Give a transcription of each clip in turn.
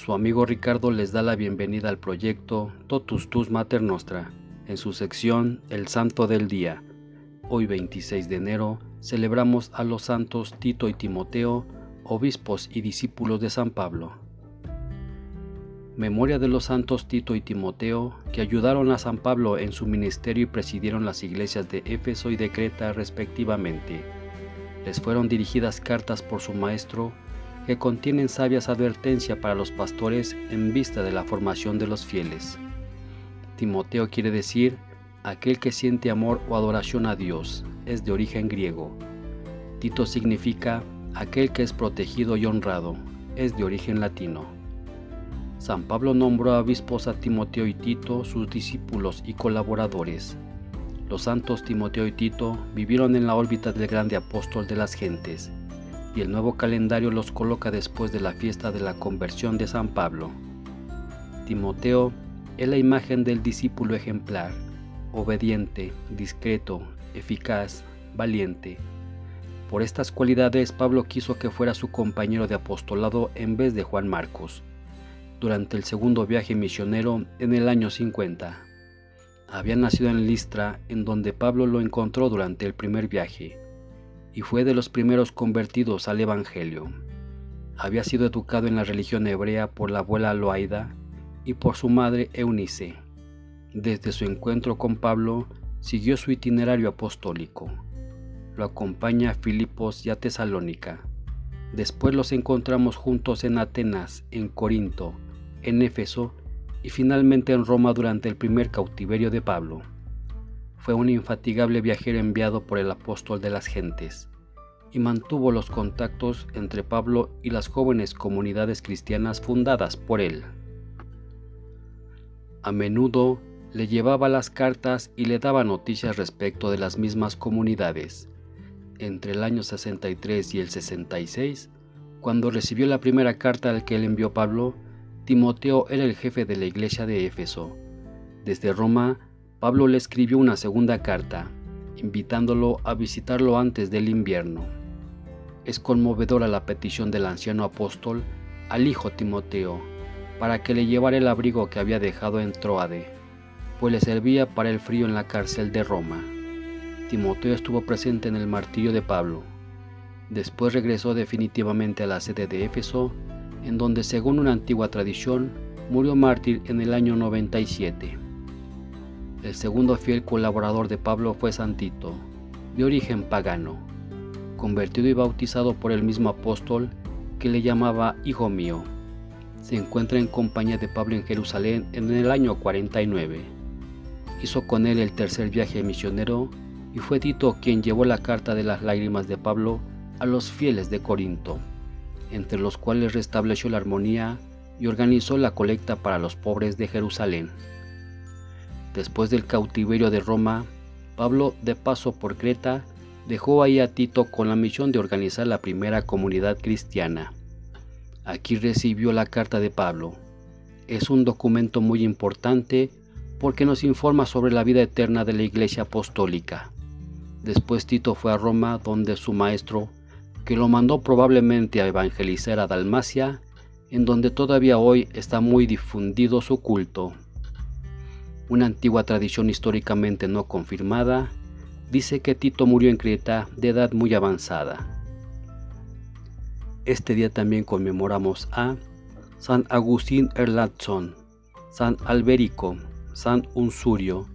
su amigo Ricardo les da la bienvenida al proyecto Totus Tus Mater Nostra, en su sección El Santo del Día. Hoy 26 de enero celebramos a los santos Tito y Timoteo, obispos y discípulos de San Pablo. Memoria de los santos Tito y Timoteo que ayudaron a San Pablo en su ministerio y presidieron las iglesias de Éfeso y de Creta respectivamente. Les fueron dirigidas cartas por su maestro que contienen sabias advertencias para los pastores en vista de la formación de los fieles. Timoteo quiere decir aquel que siente amor o adoración a Dios, es de origen griego. Tito significa aquel que es protegido y honrado, es de origen latino. San Pablo nombró a obispos a Timoteo y Tito, sus discípulos y colaboradores. Los santos Timoteo y Tito vivieron en la órbita del grande apóstol de las gentes y el nuevo calendario los coloca después de la fiesta de la conversión de San Pablo. Timoteo es la imagen del discípulo ejemplar, obediente, discreto, eficaz, valiente. Por estas cualidades Pablo quiso que fuera su compañero de apostolado en vez de Juan Marcos, durante el segundo viaje misionero en el año 50. Había nacido en Listra, en donde Pablo lo encontró durante el primer viaje y fue de los primeros convertidos al Evangelio. Había sido educado en la religión hebrea por la abuela Loaida y por su madre Eunice. Desde su encuentro con Pablo, siguió su itinerario apostólico. Lo acompaña a Filipos y a Tesalónica. Después los encontramos juntos en Atenas, en Corinto, en Éfeso y finalmente en Roma durante el primer cautiverio de Pablo fue un infatigable viajero enviado por el apóstol de las gentes, y mantuvo los contactos entre Pablo y las jóvenes comunidades cristianas fundadas por él. A menudo le llevaba las cartas y le daba noticias respecto de las mismas comunidades. Entre el año 63 y el 66, cuando recibió la primera carta al que él envió Pablo, Timoteo era el jefe de la iglesia de Éfeso. Desde Roma Pablo le escribió una segunda carta, invitándolo a visitarlo antes del invierno. Es conmovedora la petición del anciano apóstol al hijo Timoteo para que le llevara el abrigo que había dejado en Troade, pues le servía para el frío en la cárcel de Roma. Timoteo estuvo presente en el martirio de Pablo. Después regresó definitivamente a la sede de Éfeso, en donde según una antigua tradición murió mártir en el año 97. El segundo fiel colaborador de Pablo fue Santito, de origen pagano, convertido y bautizado por el mismo apóstol que le llamaba Hijo mío. Se encuentra en compañía de Pablo en Jerusalén en el año 49. Hizo con él el tercer viaje misionero y fue Tito quien llevó la carta de las lágrimas de Pablo a los fieles de Corinto, entre los cuales restableció la armonía y organizó la colecta para los pobres de Jerusalén. Después del cautiverio de Roma, Pablo, de paso por Creta, dejó ahí a Tito con la misión de organizar la primera comunidad cristiana. Aquí recibió la carta de Pablo. Es un documento muy importante porque nos informa sobre la vida eterna de la iglesia apostólica. Después Tito fue a Roma donde su maestro, que lo mandó probablemente a evangelizar a Dalmacia, en donde todavía hoy está muy difundido su culto. Una antigua tradición históricamente no confirmada dice que Tito murió en Creta de edad muy avanzada. Este día también conmemoramos a San Agustín Erlandson, San Alberico, San Unsurio,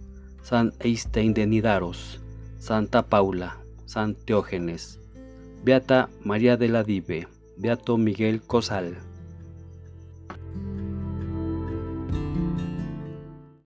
San Eistein de Nidaros, Santa Paula, San Teógenes, Beata María de la Dive, Beato Miguel Cosal.